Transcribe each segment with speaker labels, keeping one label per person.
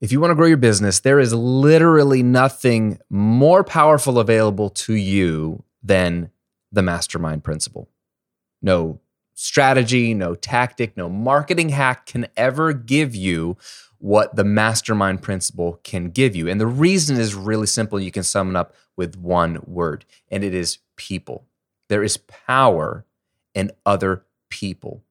Speaker 1: if you want to grow your business, there is literally nothing more powerful available to you than the mastermind principle. No strategy, no tactic, no marketing hack can ever give you what the mastermind principle can give you. And the reason is really simple. You can sum it up with one word, and it is people. There is power in other people.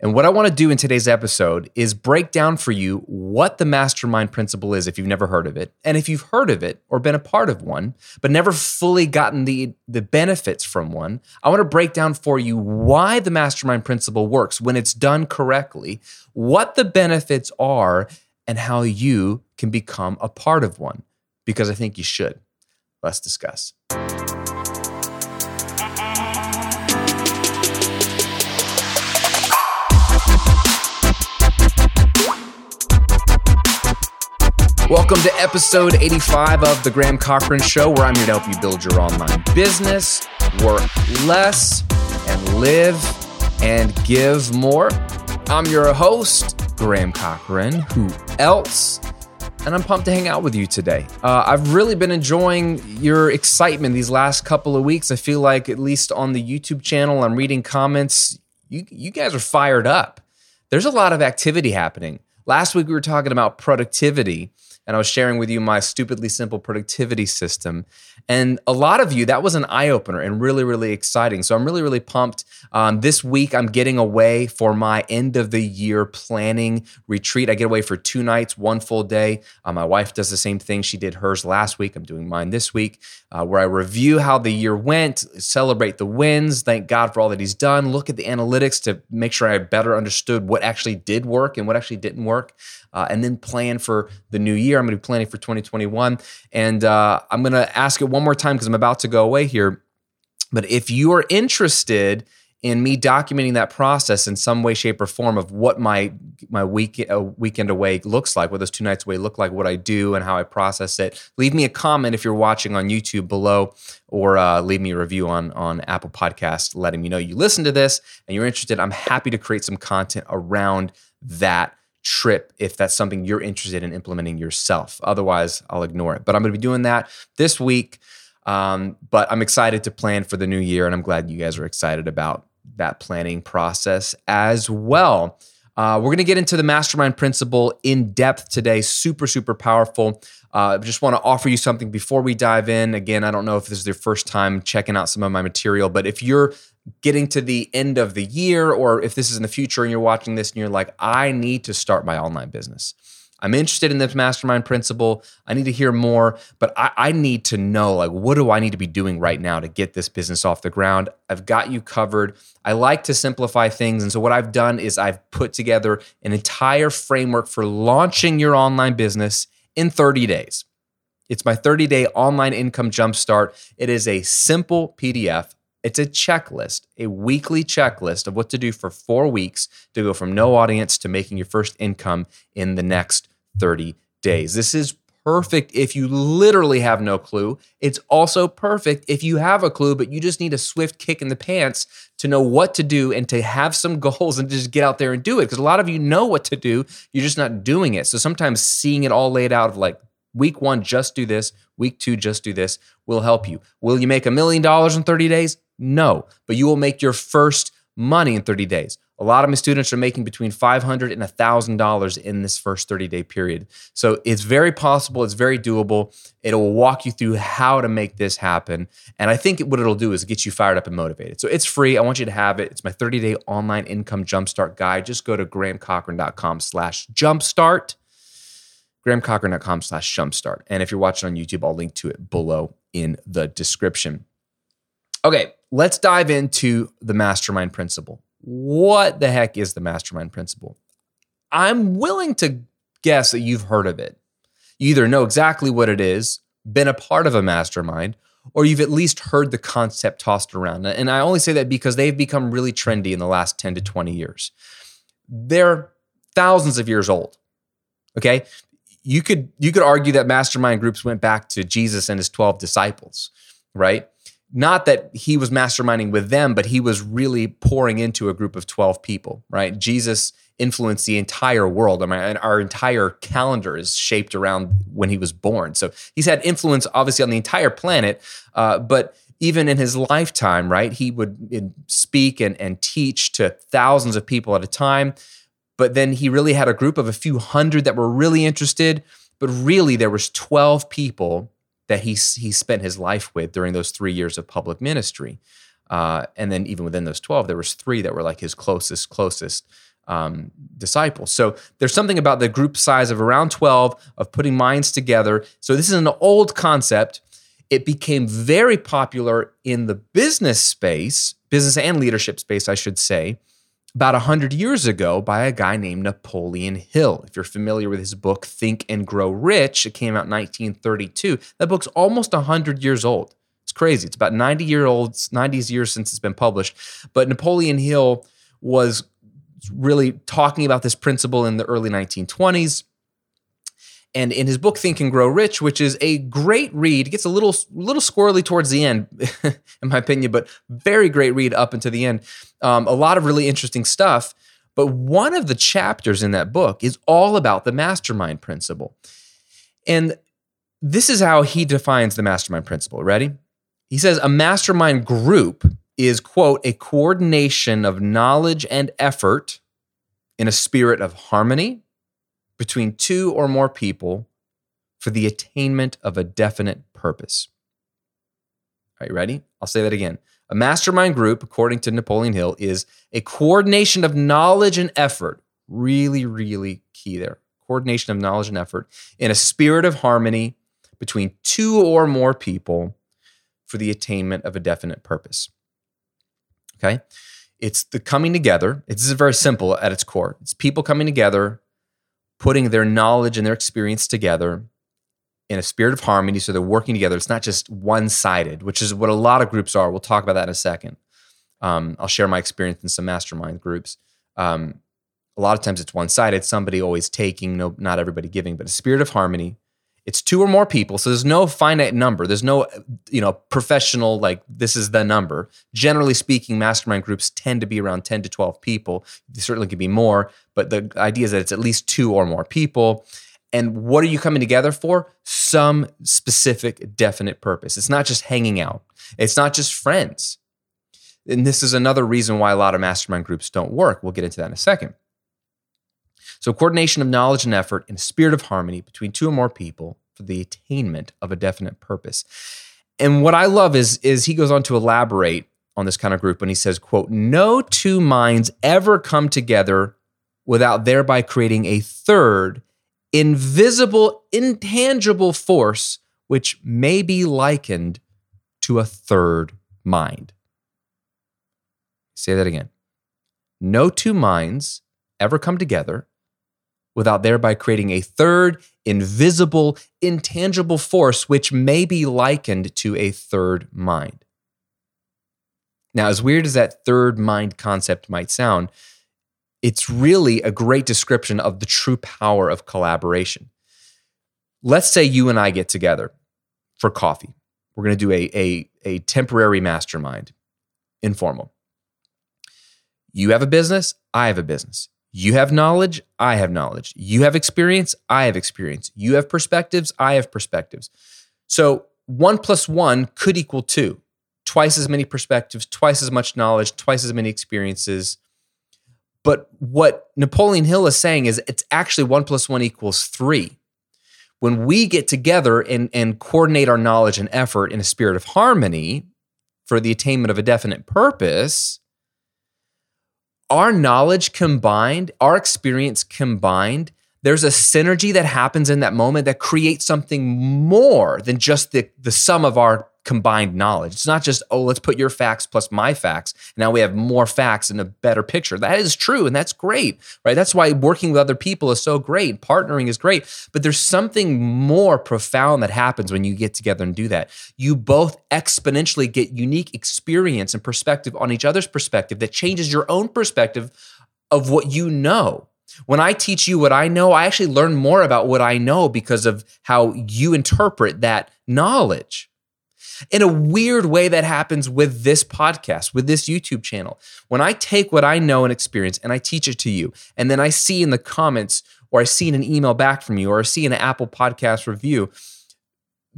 Speaker 1: And what I want to do in today's episode is break down for you what the mastermind principle is if you've never heard of it. And if you've heard of it or been a part of one, but never fully gotten the, the benefits from one, I want to break down for you why the mastermind principle works when it's done correctly, what the benefits are, and how you can become a part of one. Because I think you should. Let's discuss. Welcome to episode 85 of The Graham Cochran Show, where I'm here to help you build your online business, work less, and live and give more. I'm your host, Graham Cochran. Who else? And I'm pumped to hang out with you today. Uh, I've really been enjoying your excitement these last couple of weeks. I feel like, at least on the YouTube channel, I'm reading comments. You, you guys are fired up. There's a lot of activity happening. Last week, we were talking about productivity and I was sharing with you my stupidly simple productivity system. And a lot of you, that was an eye opener and really, really exciting. So I'm really, really pumped. Um, this week, I'm getting away for my end of the year planning retreat. I get away for two nights, one full day. Uh, my wife does the same thing. She did hers last week. I'm doing mine this week, uh, where I review how the year went, celebrate the wins, thank God for all that He's done, look at the analytics to make sure I better understood what actually did work and what actually didn't work uh, and then plan for the new year. I'm going to be planning for 2021. And uh, I'm going to ask it one more time because I'm about to go away here. But if you are interested in me documenting that process in some way, shape, or form of what my my week uh, weekend away looks like, what those two nights away look like, what I do, and how I process it. Leave me a comment if you're watching on YouTube below, or uh, leave me a review on on Apple Podcast, letting me know you listen to this and you're interested. I'm happy to create some content around that trip if that's something you're interested in implementing yourself. Otherwise, I'll ignore it. But I'm going to be doing that this week. Um, but I'm excited to plan for the new year, and I'm glad you guys are excited about that planning process as well. Uh, we're going to get into the mastermind principle in depth today. Super, super powerful. I uh, just want to offer you something before we dive in. Again, I don't know if this is your first time checking out some of my material, but if you're getting to the end of the year, or if this is in the future and you're watching this and you're like, I need to start my online business. I'm interested in this mastermind principle. I need to hear more, but I, I, need to know like what do I need to be doing right now to get this business off the ground? I've got you covered. I like to simplify things. And so what I've done is I've put together an entire framework for launching your online business in 30 days. It's my 30 day online income jumpstart. It is a simple PDF it's a checklist, a weekly checklist of what to do for four weeks to go from no audience to making your first income in the next 30 days. This is perfect if you literally have no clue. It's also perfect if you have a clue, but you just need a swift kick in the pants to know what to do and to have some goals and just get out there and do it. Because a lot of you know what to do, you're just not doing it. So sometimes seeing it all laid out of like, week one, just do this, week two, just do this will help you. Will you make a million dollars in 30 days? No, but you will make your first money in 30 days. A lot of my students are making between 500 and $1,000 in this first 30 day period. So it's very possible, it's very doable. It will walk you through how to make this happen. And I think what it'll do is get you fired up and motivated. So it's free. I want you to have it. It's my 30 day online income jumpstart guide. Just go to grahamcochran.com slash jumpstart, grahamcochran.com slash jumpstart. And if you're watching on YouTube, I'll link to it below in the description. Okay, let's dive into the mastermind principle. What the heck is the mastermind principle? I'm willing to guess that you've heard of it. You either know exactly what it is, been a part of a mastermind, or you've at least heard the concept tossed around. And I only say that because they've become really trendy in the last 10 to 20 years. They're thousands of years old. Okay? You could you could argue that mastermind groups went back to Jesus and his 12 disciples, right? Not that he was masterminding with them, but he was really pouring into a group of 12 people, right? Jesus influenced the entire world. I mean, our entire calendar is shaped around when he was born. So he's had influence, obviously, on the entire planet. Uh, but even in his lifetime, right, he would speak and, and teach to thousands of people at a time. But then he really had a group of a few hundred that were really interested. But really, there was 12 people that he, he spent his life with during those three years of public ministry. Uh, and then even within those 12, there was three that were like his closest, closest um, disciples. So there's something about the group size of around 12 of putting minds together. So this is an old concept. It became very popular in the business space, business and leadership space, I should say, about 100 years ago by a guy named Napoleon Hill. If you're familiar with his book, Think and Grow Rich, it came out in 1932. That book's almost 100 years old. It's crazy. It's about 90 year old, 90 years since it's been published. But Napoleon Hill was really talking about this principle in the early 1920s. And in his book Think and Grow Rich, which is a great read, gets a little little squirrely towards the end, in my opinion, but very great read up until the end. Um, a lot of really interesting stuff. But one of the chapters in that book is all about the mastermind principle. And this is how he defines the mastermind principle. Ready? He says a mastermind group is, quote, a coordination of knowledge and effort in a spirit of harmony between two or more people for the attainment of a definite purpose. Are you ready? I'll say that again. A mastermind group, according to Napoleon Hill, is a coordination of knowledge and effort. Really, really key there. Coordination of knowledge and effort in a spirit of harmony between two or more people for the attainment of a definite purpose. Okay. It's the coming together. It's very simple at its core. It's people coming together, putting their knowledge and their experience together in a spirit of harmony. So they're working together. It's not just one sided, which is what a lot of groups are. We'll talk about that in a second. Um, I'll share my experience in some mastermind groups. Um, a lot of times it's one sided, somebody always taking, no, not everybody giving, but a spirit of harmony it's two or more people so there's no finite number. There's no you know professional like this is the number. Generally speaking mastermind groups tend to be around 10 to 12 people. Certainly could be more but the idea is that it's at least two or more people. And what are you coming together for? Some specific definite purpose. It's not just hanging out. It's not just friends. And this is another reason why a lot of mastermind groups don't work. We'll get into that in a second so, coordination of knowledge and effort in a spirit of harmony between two or more people for the attainment of a definite purpose. And what I love is, is he goes on to elaborate on this kind of group when he says, quote, no two minds ever come together without thereby creating a third, invisible, intangible force which may be likened to a third mind. Say that again. No two minds ever come together without thereby creating a third, invisible, intangible force which may be likened to a third mind. Now, as weird as that third mind concept might sound, it's really a great description of the true power of collaboration. Let's say you and I get together for coffee. We're going to do a, a, a temporary mastermind, informal. You have a business, I have a business. You have knowledge, I have knowledge. You have experience, I have experience. You have perspectives, I have perspectives. So one plus one could equal two. Twice as many perspectives, twice as much knowledge, twice as many experiences. But what Napoleon Hill is saying is it's actually one plus one equals three. When we get together and, and coordinate our knowledge and effort in a spirit of harmony for the attainment of a definite purpose, our knowledge combined, our experience combined, there's a synergy that happens in that moment that creates something more than just the, the sum of our combined knowledge. It's not just, oh, let's put your facts plus my facts. Now we have more facts and a better picture. That is true and that's great, right? That's why working with other people is so great. Partnering is great. But there's something more profound that happens when you get together and do that. You both exponentially get unique experience and perspective on each other's perspective that changes your own perspective of what you know. When I teach you what I know, I actually learn more about what I know because of how you interpret that knowledge. In a weird way, that happens with this podcast, with this YouTube channel. When I take what I know and experience and I teach it to you, and then I see in the comments or I see in an email back from you or I see in an Apple podcast review,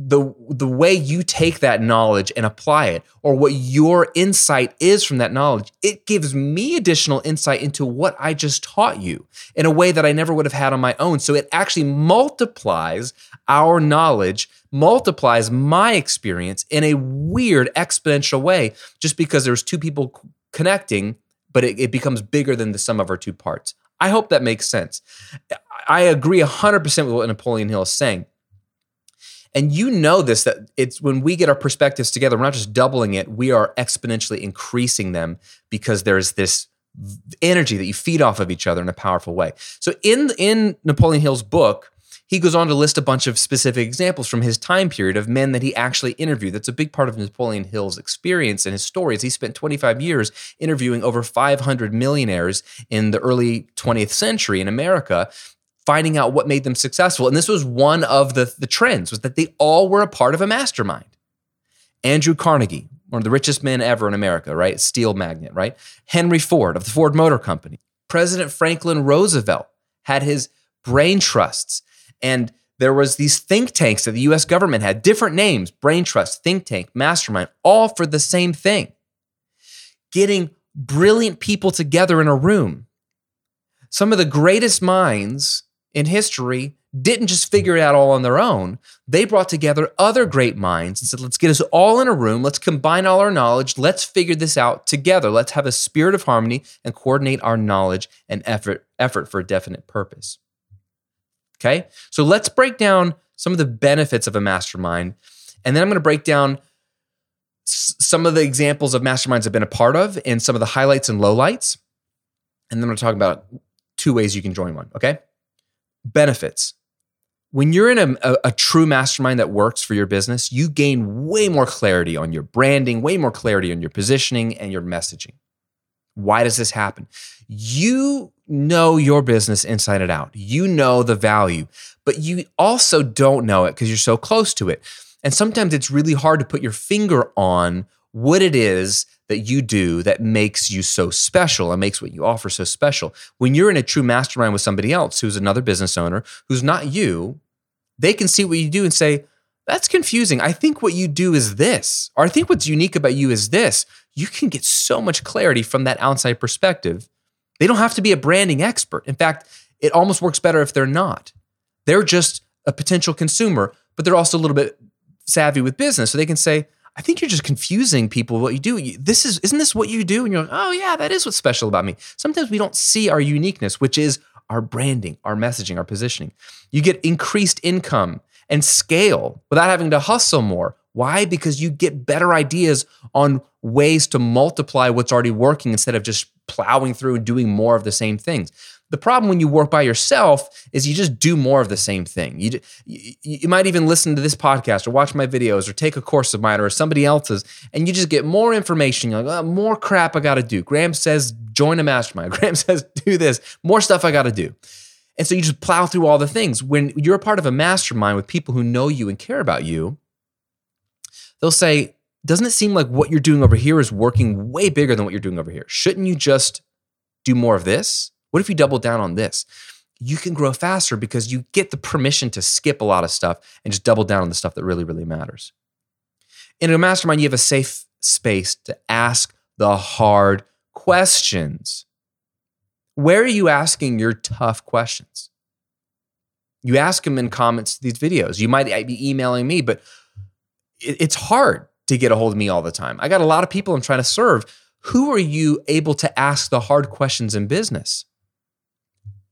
Speaker 1: the the way you take that knowledge and apply it or what your insight is from that knowledge it gives me additional insight into what I just taught you in a way that I never would have had on my own so it actually multiplies our knowledge multiplies my experience in a weird exponential way just because there's two people connecting but it, it becomes bigger than the sum of our two parts. I hope that makes sense. I agree 100% with what Napoleon Hill is saying. And you know this that it's when we get our perspectives together, we're not just doubling it, we are exponentially increasing them because there's this energy that you feed off of each other in a powerful way. So in in Napoleon Hill's book, he goes on to list a bunch of specific examples from his time period of men that he actually interviewed. That's a big part of Napoleon Hill's experience and his stories. He spent 25 years interviewing over 500 millionaires in the early 20th century in America finding out what made them successful. And this was one of the, the trends was that they all were a part of a mastermind. Andrew Carnegie, one of the richest men ever in America, right? Steel magnate, right? Henry Ford of the Ford Motor Company. President Franklin Roosevelt had his brain trusts and there was these think tanks that the US government had different names, brain trust, think tank, mastermind, all for the same thing. Getting brilliant people together in a room. Some of the greatest minds in history didn't just figure it out all on their own. They brought together other great minds and said, let's get us all in a room. Let's combine all our knowledge. Let's figure this out together. Let's have a spirit of harmony and coordinate our knowledge and effort, effort for a definite purpose. Okay. So let's break down some of the benefits of a mastermind. And then I'm going to break down some of the examples of masterminds I've been a part of and some of the highlights and lowlights. And then I'm going to talk about two ways you can join one. Okay benefits. When you're in a, a, a, true mastermind that works for your business, you gain way more clarity on your branding, way more clarity on your positioning and your messaging. Why does this happen? You know your business inside and out. You know the value, but you also don't know it because you're so close to it. And sometimes it's really hard to put your finger on what it is that you do that makes you so special and makes what you offer so special. When you're in a true mastermind with somebody else who's another business owner who's not you, they can see what you do and say, that's confusing. I think what you do is this, or I think what's unique about you is this. You can get so much clarity from that outside perspective. They don't have to be a branding expert. In fact, it almost works better if they're not. They're just a potential consumer, but they're also a little bit savvy with business. So they can say, I think you're just confusing people with what you do. This is isn't this what you do? And you're like, oh yeah, that is what's special about me. Sometimes we don't see our uniqueness, which is our branding, our messaging, our positioning. You get increased income and scale without having to hustle more. Why? Because you get better ideas on ways to multiply what's already working instead of just plowing through and doing more of the same things. The problem when you work by yourself is you just do more of the same thing. You, you, you might even listen to this podcast or watch my videos or take a course of mine or somebody else's, and you just get more information. You're like, oh, more crap I got to do. Graham says, join a mastermind. Graham says, do this. More stuff I got to do. And so you just plow through all the things. When you're a part of a mastermind with people who know you and care about you, they'll say, doesn't it seem like what you're doing over here is working way bigger than what you're doing over here? Shouldn't you just do more of this? What if you double down on this? You can grow faster because you get the permission to skip a lot of stuff and just double down on the stuff that really, really matters. In a mastermind, you have a safe space to ask the hard questions. Where are you asking your tough questions? You ask them in comments to these videos. You might be emailing me, but it's hard to get a hold of me all the time. I got a lot of people I'm trying to serve. Who are you able to ask the hard questions in business?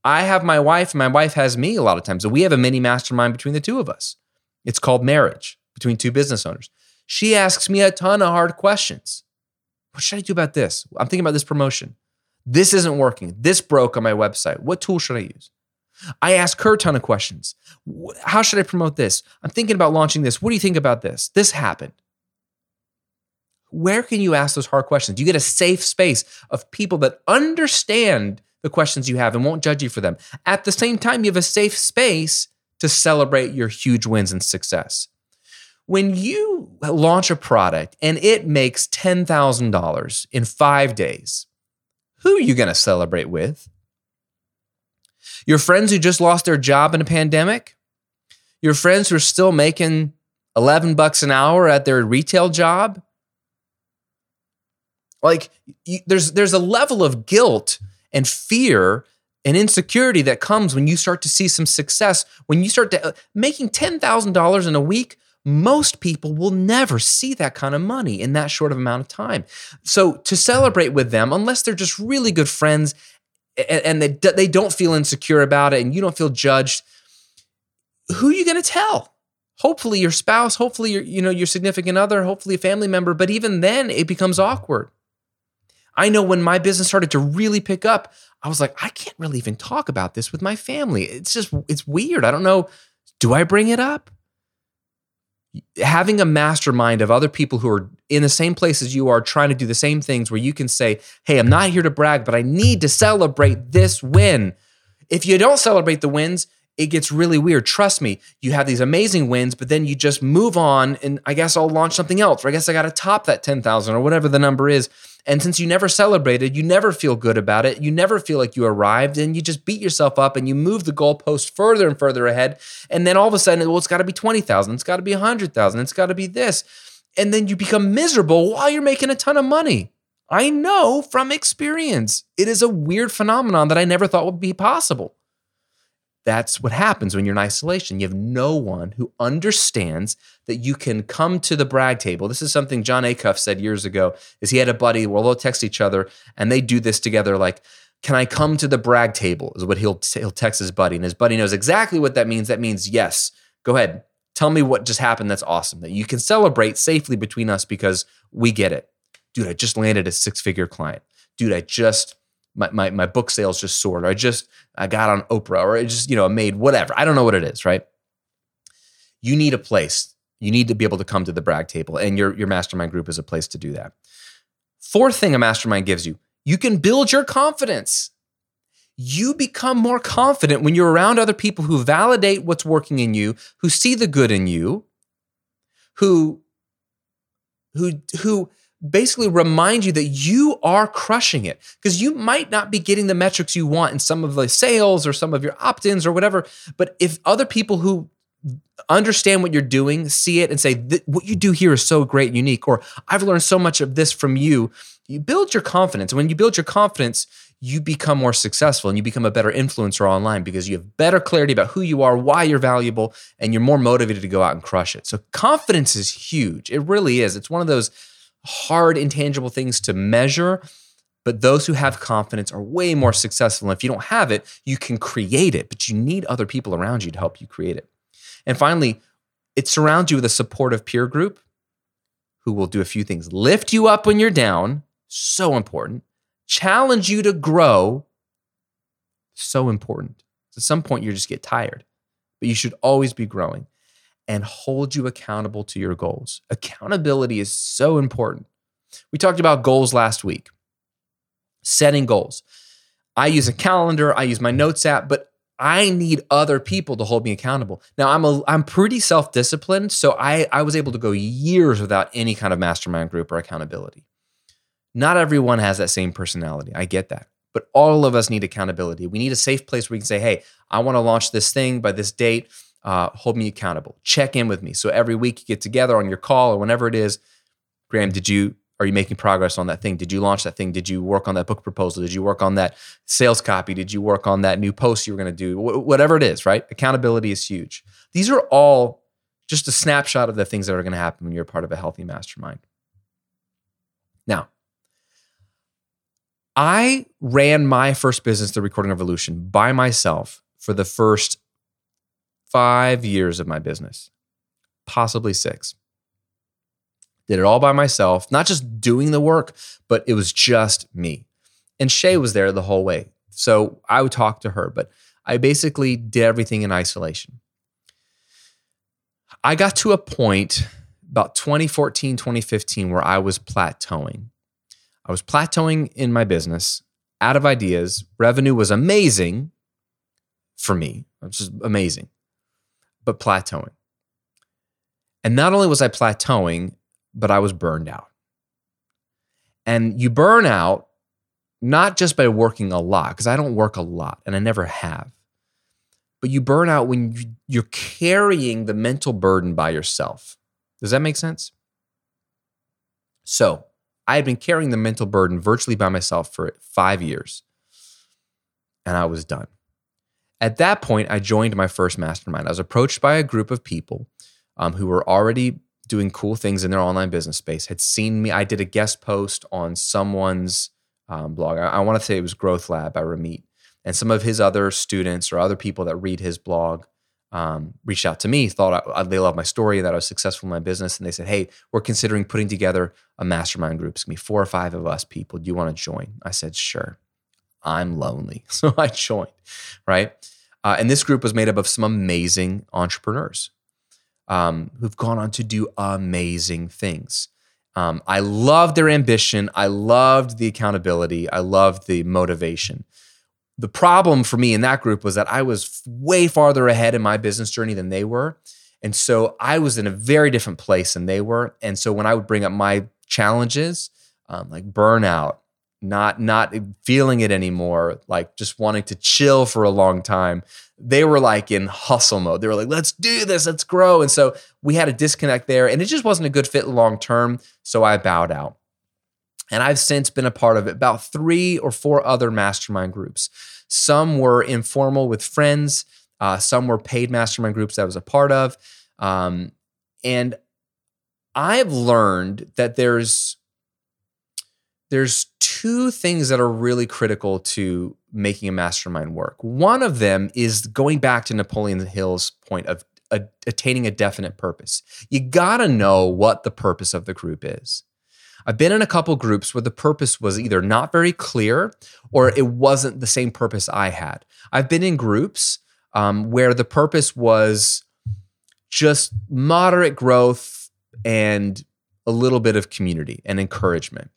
Speaker 1: I have my wife, and my wife has me a lot of times. We have a mini mastermind between the two of us. It's called marriage between two business owners. She asks me a ton of hard questions. What should I do about this? I'm thinking about this promotion. This isn't working. This broke on my website. What tool should I use? I ask her a ton of questions. How should I promote this? I'm thinking about launching this. What do you think about this? This happened. Where can you ask those hard questions? You get a safe space of people that understand the questions you have and won't judge you for them. At the same time, you have a safe space to celebrate your huge wins and success. when you launch a product and it makes $10,000 in five days, who are you going to celebrate with? Your friends who just lost their job in a pandemic? Your friends who are still making 11 bucks an hour at their retail job? Like you, there's there's a level of guilt and fear and insecurity that comes when you start to see some success. When you start to uh, making $10,000 in a week, most people will never see that kind of money in that short of amount of time. So to celebrate with them, unless they're just really good friends and, they, they don't feel insecure about it and you don't feel judged, who are you going to tell? Hopefully your spouse, hopefully your, you know, your significant other, hopefully a family member, but even then it becomes awkward. I know when my business started to really pick up, I was like, I can't really even talk about this with my family. It's just, it's weird. I don't know. Do I bring it up? Having a mastermind of other people who are in the same place as you are, trying to do the same things, where you can say, Hey, I'm not here to brag, but I need to celebrate this win. If you don't celebrate the wins, it gets really weird. Trust me, you have these amazing wins, but then you just move on and I guess I'll launch something else, or I guess I got to top that 10,000 or whatever the number is. And since you never celebrated, you never feel good about it. You never feel like you arrived and you just beat yourself up and you move the goalpost further and further ahead. And then all of a sudden, well, it's got to be 20,000, it's got to be 100,000, it's got to be this. And then you become miserable while you're making a ton of money. I know from experience. It is a weird phenomenon that I never thought would be possible. That's what happens when you're in isolation. You have no one who understands that you can come to the brag table. This is something Jon Acuff said years ago. Is he had a buddy where they'll text each other and they do this together. Like, "Can I come to the brag table?" Is what he'll he'll text his buddy, and his buddy knows exactly what that means. That means yes. Go ahead, tell me what just happened. That's awesome. That you can celebrate safely between us because we get it, dude. I just landed a six figure client, dude. I just my, my, my book sales just soared, or I just I got on Oprah, or I just, you know, made whatever. I don't know what it is, right? You need a place. You need to be able to come to the brag table, and your, your mastermind group is a place to do that. Fourth thing a mastermind gives you, you can build your confidence. You become more confident when you're around other people who validate what's working in you, who see the good in you, who who who basically remind you that you are crushing it. Because you might not be getting the metrics you want in some of the sales or some of your opt-ins or whatever but if other people who understand what you're doing see it and say what you do here is so great and unique or i've learned so much of this from you you build your confidence. And when you build your confidence you become more successful and you become a better influencer online because you have better clarity about who you are why you're valuable and you're more motivated to go out and crush it. So confidence is huge. It really is. It's one of those hard, intangible things to measure. But those who have confidence are way more successful. And if you don't have it, you can create it, but you need other people around you to help you create it. And finally, it surrounds you with a supportive peer group who will do a few things lift you up when you're down, so important, challenge you to grow, so important. At some point, you just get tired, but you should always be growing and hold you accountable to your goals. Accountability is so important. We talked about goals last week, setting goals. I use a calendar, I use my notes app, but I need other people to hold me accountable. Now I'm a I'm pretty self-disciplined, so I I was able to go years without any kind of mastermind group or accountability. Not everyone has that same personality. I get that. But all of us need accountability. We need a safe place where we can say, "Hey, I want to launch this thing by this date uh, hold me accountable. Check in with me. So every week you get together on your call or whenever it is. Graham, did you are you making progress on that thing? Did you launch that thing? Did you work on that book proposal? Did you work on that sales copy? Did you work on that new post you were going to do? Wh- whatever it is, right? Accountability is huge. These are all just a snapshot of the things that are going to happen when you're part of a healthy mastermind. Now, I ran my first business, The Recording Revolution, by myself for the first five years of my business, possibly six. Did it all by myself, not just doing the work, but it was just me. And Shay was there the whole way. So I would talk to her, but I basically did everything in isolation. I got to a point about 2014, 2015 where I was plateauing. I was plateauing in my business, out of ideas. Revenue was amazing for me, which is amazing but plateauing. And not only was I plateauing, but I was burned out. And you burn out not just by working a lot, because I don't work a lot and I never have, but you burn out when you're carrying the mental burden by yourself. Does that make sense? So I had been carrying the mental burden virtually by myself for five years, and I was done. At that point, I joined my first mastermind. I was approached by a group of people um, who were already doing cool things in their online business space, had seen me. I did a guest post on someone's um, blog. I, I want to say it was Growth Lab by Ramit. And some of his other students or other people that read his blog um, reached out to me, thought I, they loved my story, that I was successful in my business. And they said, Hey, we're considering putting together a mastermind group. It's going to be four or five of us people. Do you want to join? I said, Sure. I'm lonely. So I joined, right? Uh, and this group was made up of some amazing entrepreneurs um, who've gone on to do amazing things. Um, I loved their ambition. I loved the accountability. I loved the motivation. The problem for me in that group was that I was way farther ahead in my business journey than they were. And so I was in a very different place than they were. And so when I would bring up my challenges, um, like burnout, not not feeling it anymore, like just wanting to chill for a long time. They were like in hustle mode. They were like, "Let's do this, let's grow." And so we had a disconnect there, and it just wasn't a good fit long term. So I bowed out. And I've since been a part of about three or four other mastermind groups. Some were informal with friends. Uh, some were paid mastermind groups that I was a part of. Um, and I've learned that there's there's two things that are really critical to making a mastermind work. One of them is going back to Napoleon Hill's point of a, attaining a definite purpose. You got to know what the purpose of the group is. I've been in a couple groups where the purpose was either not very clear or it wasn't the same purpose I had. I've been in groups um, where the purpose was just moderate growth and a little bit of community and encouragement.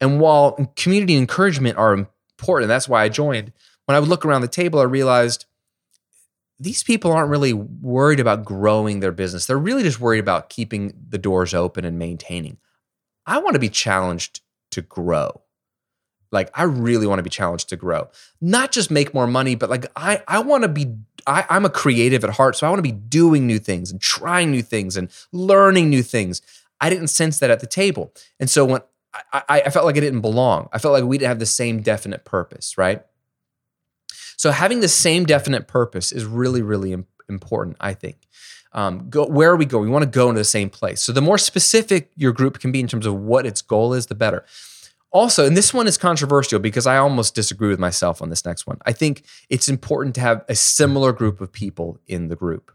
Speaker 1: And while community encouragement are important, that's why I joined, when I would look around the table, I realized these people aren't really worried about growing their business. They're really just worried about keeping the doors open and maintaining. I want to be challenged to grow. Like I really want to be challenged to grow. Not just make more money, but like I I want to be I, I'm a creative at heart, so I want to be doing new things and trying new things and learning new things. I didn't sense that at the table. And so when I, I felt like I didn't belong. I felt like we didn't have the same definite purpose, right? So having the same definite purpose is really, really important, I think. Um, go, where are we going? We want to go into the same place. So the more specific your group can be in terms of what its goal is, the better. Also, and this one is controversial because I almost disagree with myself on this next one. I think it's important to have a similar group of people in the group.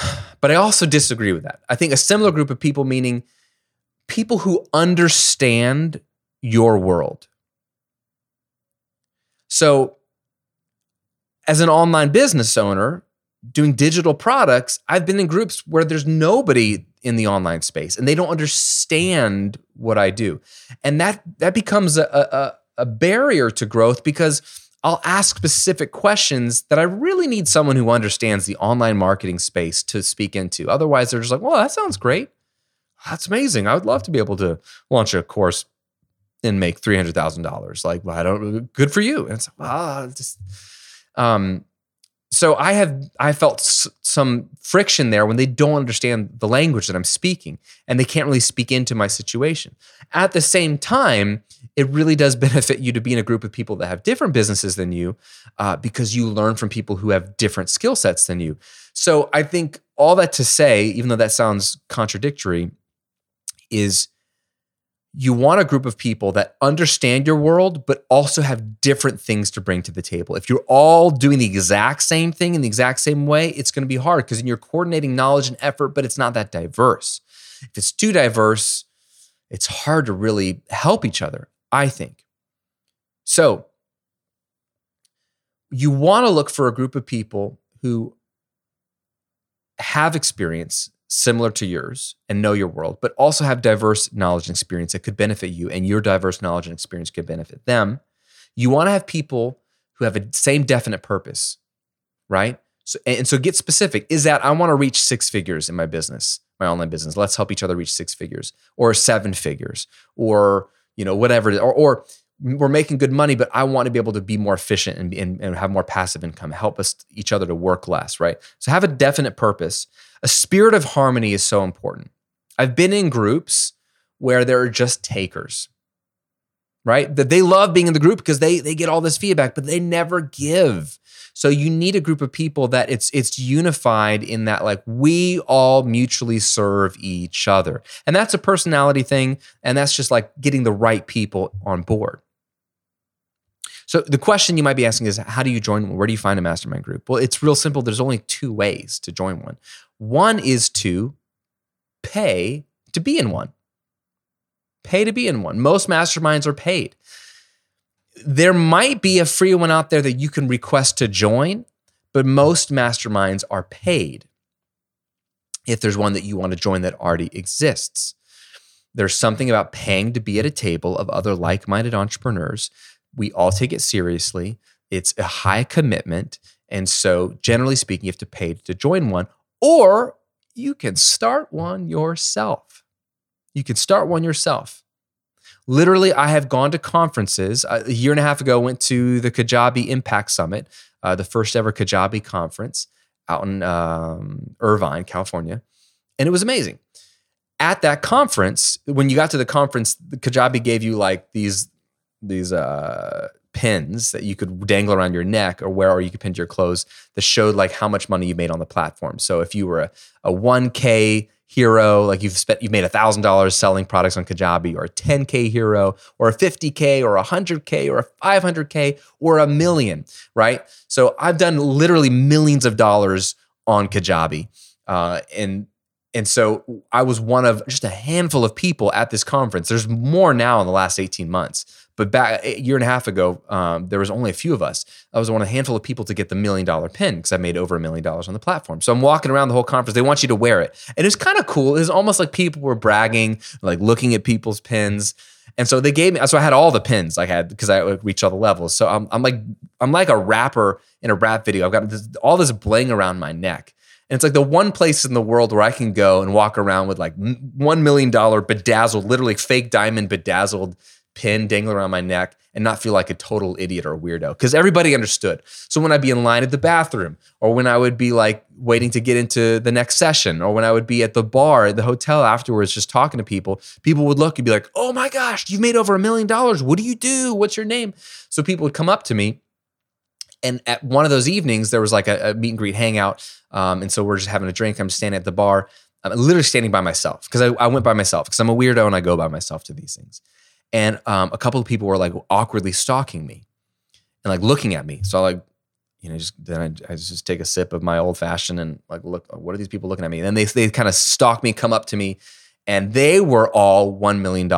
Speaker 1: But I also disagree with that. I think a similar group of people, meaning people who understand your world. So, as an online business owner doing digital products, I've been in groups where there's nobody in the online space and they don't understand what I do. And that that becomes a, a, a barrier to growth because I'll ask specific questions that I really need someone who understands the online marketing space to speak into. Otherwise, they're just like, well, that sounds great that's amazing. I would love to be able to launch a course and make three hundred thousand dollars. Like, well, I don't. Good for you. And it's ah, just. Um, so I have I felt s- some friction there when they don't understand the language that I'm speaking and they can't really speak into my situation. At the same time, it really does benefit you to be in a group of people that have different businesses than you, uh, because you learn from people who have different skill sets than you. So I think all that to say, even though that sounds contradictory, is you want a group of people that understand your world, but also have different things to bring to the table. If you're all doing the exact same thing in the exact same way, it's going to be hard because you're coordinating knowledge and effort, but it's not that diverse. If it's too diverse, it's hard to really help each other, I think. So, you want to look for a group of people who have experience similar to yours and know your world, but also have diverse knowledge and experience that could benefit you, and your diverse knowledge and experience could benefit them. You want to have people who have a same definite purpose, right? So, and so get specific. Is that I want to reach six figures in my business, my online business. Let's help each other reach six figures or seven figures or, you know, whatever. Or, or we're making good money, but I want to be able to be more efficient and, and, and have more passive income, help us each other to work less, right? So have a definite purpose. A spirit of harmony is so important. I've been in groups where there are just takers, right? That they love being in the group because they they get all this feedback, but they never give. So you need a group of people that it's it's unified in that like we all mutually serve each other. And that's a personality thing and that's just like getting the right people on board. So the question you might be asking is how do you join one? Where do you find a mastermind group? Well, it's real simple. There's only two ways to join one. One is to pay to be in one. Pay to be in one. Most masterminds are paid. There might be a free one out there that you can request to join, but most masterminds are paid. If there's one that you want to join that already exists, there's something about paying to be at a table of other like minded entrepreneurs we all take it seriously. It's a high commitment. And so, generally speaking, you have to pay to join one, or you can start one yourself. You can start one yourself. Literally, I have gone to conferences. A year and a half ago, went to the Kajabi Impact Summit, uh, the first ever Kajabi conference out in um, Irvine, California, and it was amazing. At that conference, when you got to the conference, the Kajabi gave you like these these uh, pins that you could dangle around your neck or wear, or you could pin to your clothes that showed like how much money you made on the platform. So if you were a, a 1K hero, like you've spent, you've made a $1,000 selling products on Kajabi, or a 10K hero, or a 50K, or a 100K, or a 500K, or a million, right? So I've done literally millions of dollars on Kajabi. Uh, and and so I was one of just a handful of people at this conference. There's more now in the last 18 months. But back a year and a half ago, um, there was only a few of us. I was one of a handful of people to get the million dollar pin because I made over a million dollars on the platform. So I'm walking around the whole conference. They want you to wear it. And it's kind of cool. It's almost like people were bragging, like looking at people's pins. And so they gave me, so I had all the pins I had because I reached all the levels. So I'm, I'm like, I'm like a rapper in a rap video. I've got this, all this bling around my neck. And it's like the one place in the world where I can go and walk around with like $1 million bedazzled, literally fake diamond bedazzled pin dangling around my neck and not feel like a total idiot or weirdo because everybody understood. So when I'd be in line at the bathroom or when I would be like waiting to get into the next session or when I would be at the bar at the hotel afterwards just talking to people, people would look and be like, oh my gosh, you've made over a million dollars. What do you do? What's your name? So people would come up to me and at one of those evenings, there was like a, a meet and greet hangout. Um, and so we're just having a drink. I'm standing at the bar. I'm literally standing by myself because I, I, went by myself because I'm a weirdo and I go by myself to these things. And um, a couple of people were like awkwardly stalking me and like looking at me. So I like, you know, just then I, I just take a sip of my old fashioned and like, look, what are these people looking at me? And then they, they kind of stalk me, come up to me, and they were all $1 million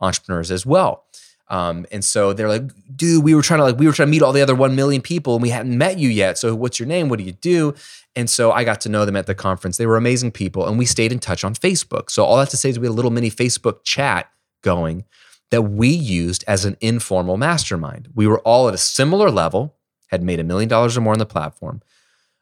Speaker 1: entrepreneurs as well. Um, and so they're like, dude, we were trying to like, we were trying to meet all the other 1 million people and we hadn't met you yet. So what's your name? What do you do? And so I got to know them at the conference. They were amazing people and we stayed in touch on Facebook. So all that to say is we had a little mini Facebook chat going that we used as an informal mastermind. We were all at a similar level, had made a million dollars or more on the platform,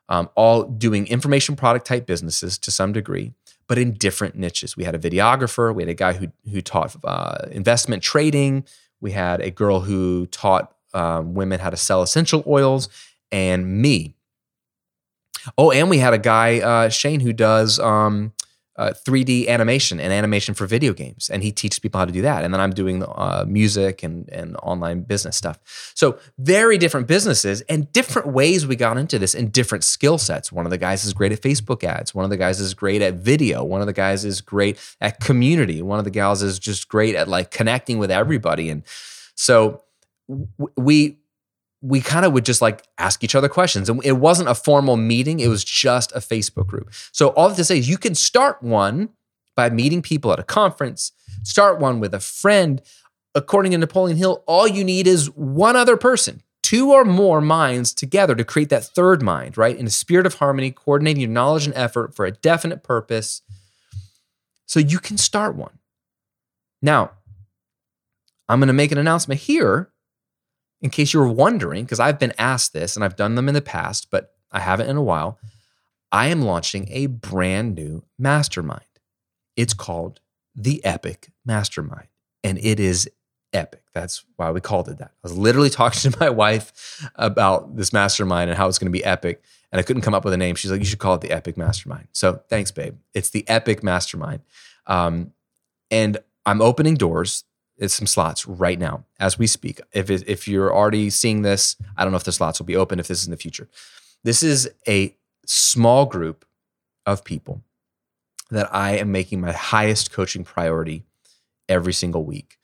Speaker 1: um, all doing information product type businesses to some degree, but in different niches. We had a videographer, we had a guy who, who taught uh, investment trading, we had a girl who taught um, women how to sell essential oils, and me. Oh, and we had a guy, uh, Shane, who does um, uh, 3D animation and animation for video games, and he teaches people how to do that. And then I'm doing uh, music and and online business stuff. So very different businesses and different ways we got into this and different skill sets. One of the guys is great at Facebook ads. One of the guys is great at video. One of the guys is great at community. One of the gals is just great at like connecting with everybody. And so we we kind of would just like ask each other questions. And it wasn't a formal meeting, it was just a Facebook group. So, all to say is you can start one by meeting people at a conference, start one with a friend. According to Napoleon Hill, all you need is one other person, two or more minds together to create that third mind, right? In a spirit of harmony, coordinating your knowledge and effort for a definite purpose. So, you can start one. Now, I'm going to make an announcement here in case you were wondering, because I've been asked this and I've done them in the past, but I haven't in a while. I am launching a brand new mastermind. It's called the Epic Mastermind, and it is epic. That's why we called it that. I was literally talking to my wife about this mastermind and how it's going to be epic, and I couldn't come up with a name. She's like, "You should call it the Epic Mastermind." So thanks, babe. It's the Epic Mastermind, um, and I'm opening doors. It's some slots right now as we speak. If it, if you're already seeing this, I don't know if the slots will be open. If this is in the future, this is a small group of people that I am making my highest coaching priority every single week.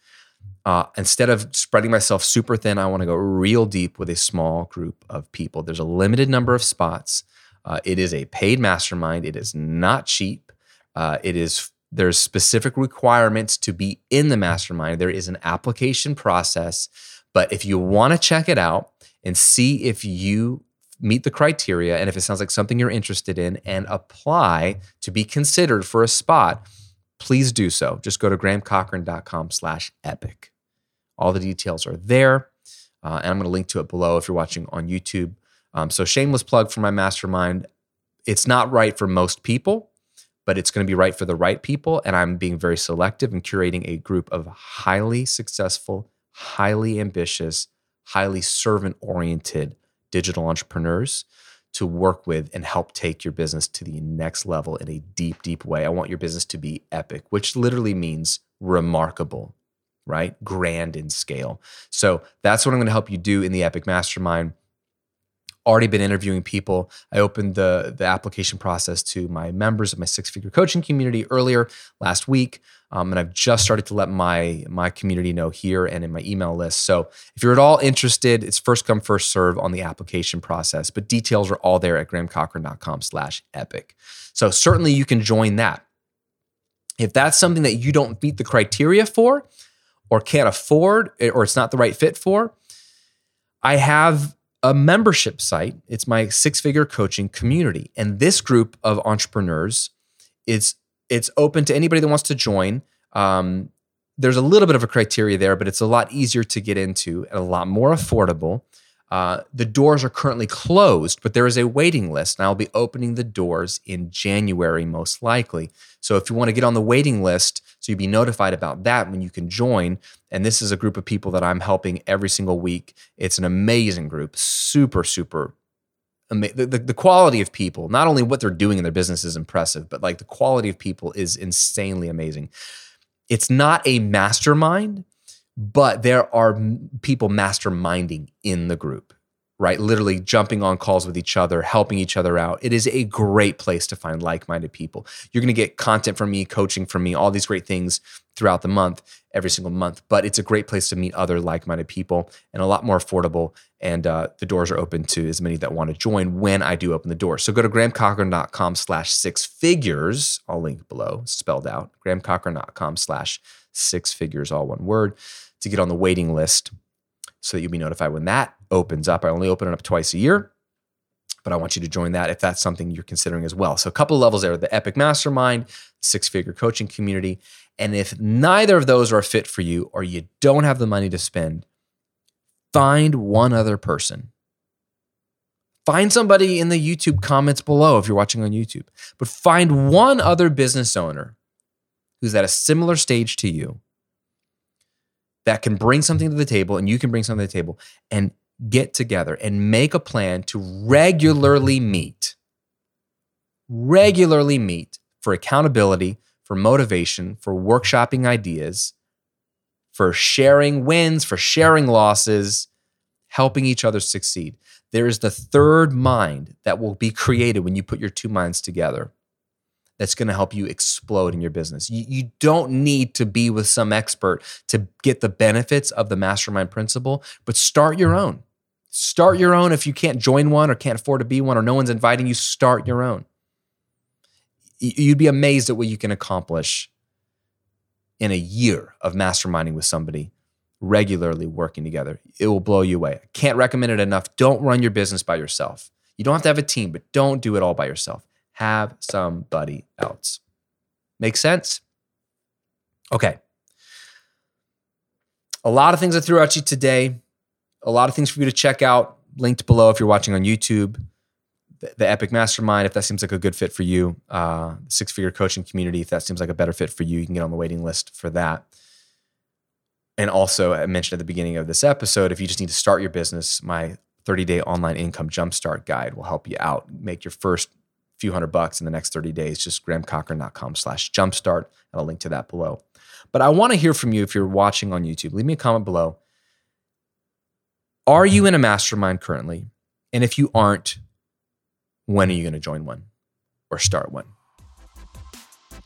Speaker 1: Uh, instead of spreading myself super thin, I want to go real deep with a small group of people. There's a limited number of spots. Uh, it is a paid mastermind. It is not cheap. Uh, it is there's specific requirements to be in the mastermind. There is an application process, but if you want to check it out and see if you meet the criteria and if it sounds like something you're interested in and apply to be considered for a spot, please do so. Just go to grahamcochrane.com slash epic. All the details are there. Uh, and I'm going to link to it below if you're watching on YouTube. Um, so shameless plug for my mastermind. It's not right for most people, but it's going to be right for the right people. And I'm being very selective and curating a group of highly successful, highly ambitious, highly servant oriented digital entrepreneurs to work with and help take your business to the next level in a deep, deep way. I want your business to be epic, which literally means remarkable, right? Grand in scale. So that's what I'm going to help you do in the Epic Mastermind already been interviewing people. I opened the the application process to my members of my six figure coaching community earlier last week, um, and I've just started to let my my community know here and in my email list. So if you're at all interested, it's first come first serve on the application process, but details are all there at grahamcochrane.com/epic. So certainly you can join that. If that's something that you don't meet the criteria for, or can't afford, or it's not the right fit for, I have a membership site. It's my six figure coaching community. And this group of entrepreneurs it's it's open to anybody that wants to join. Um, there's a little bit of a criteria there, but it's a lot easier to get into and a lot more affordable. Uh, the doors are currently closed, but there is a waiting list, and I'll be opening the doors in January, most likely. So if you want to get on the waiting list, so you'll be notified about that when you can join. And this is a group of people that I'm helping every single week. It's an amazing group, super, super. Ama- the, the, the quality of people, not only what they're doing in their business is impressive, but like the quality of people is insanely amazing. It's not a mastermind but there are people masterminding in the group right? Literally jumping on calls with each other helping each other out. It is a great place to find like-minded people. You're going to get content from me coaching from me all these great things throughout the month every single month but it's a great place to meet other like-minded people and a lot more affordable and uh, the doors are open to as many that want to join when i do open the door. So go to grahamcochrane.com slash six figures i'll link below spelled out grahamcochrane.com slash six figures all one word to get on the waiting list so that you'll be notified when that opens up. I only open it up twice a year, but I want you to join that if that's something you're considering as well. So, a couple levels there the Epic Mastermind, six figure coaching community. And if neither of those are a fit for you or you don't have the money to spend, find one other person. Find somebody in the YouTube comments below if you're watching on YouTube, but find one other business owner who's at a similar stage to you that can bring something to the table and you can bring something to the table and get together and make a plan to regularly meet, regularly meet for accountability, for motivation, for workshopping ideas, for sharing wins, for sharing losses, helping each other succeed. There is the third mind that will be created when you put your two minds together that's going to help you explode in your business. You, you don't need to be with some expert to get the benefits of the mastermind principle, but start your mm-hmm. own. Start your own. If you can't join one or can't afford to be one or no one's inviting you, start your own. You'd be amazed at what you can accomplish in a year of masterminding with somebody regularly working together. It will blow you away. Can't recommend it enough. Don't run your business by yourself. You don't have to have a team, but don't do it all by yourself have somebody else. Make sense? Okay. A lot of things I threw at you today. A lot of things for you to check out, linked below if you're watching on YouTube. the, Epic Mastermind, if that seems like a good fit for you, uh, six figure coaching community, if that seems like a better fit for you, you can get on the waiting list for that. And also, I mentioned at the beginning of this episode, if you just need to start your business, my 30 day online income jumpstart guide will help you out. Make your first few hundred bucks in the next 30 days. Just grahamcochrane.com slash jumpstart. And I'll link to that below. But I want to hear from you if you're watching on YouTube. Leave me a comment below. Are you in a mastermind currently? And if you aren't, when are you going to join one or start one?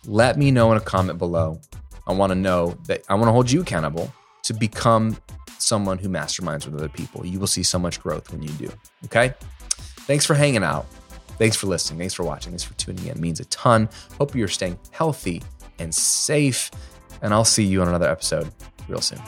Speaker 1: Let me know in a comment below. I want to know that I want to hold you accountable to become someone who masterminds with other people. You will see so much growth when you do. Okay? Thanks for hanging out. Thanks for listening. Thanks for watching. Thanks for tuning in. It means a ton. Hope you're staying healthy and safe. And I'll see you on another episode real soon.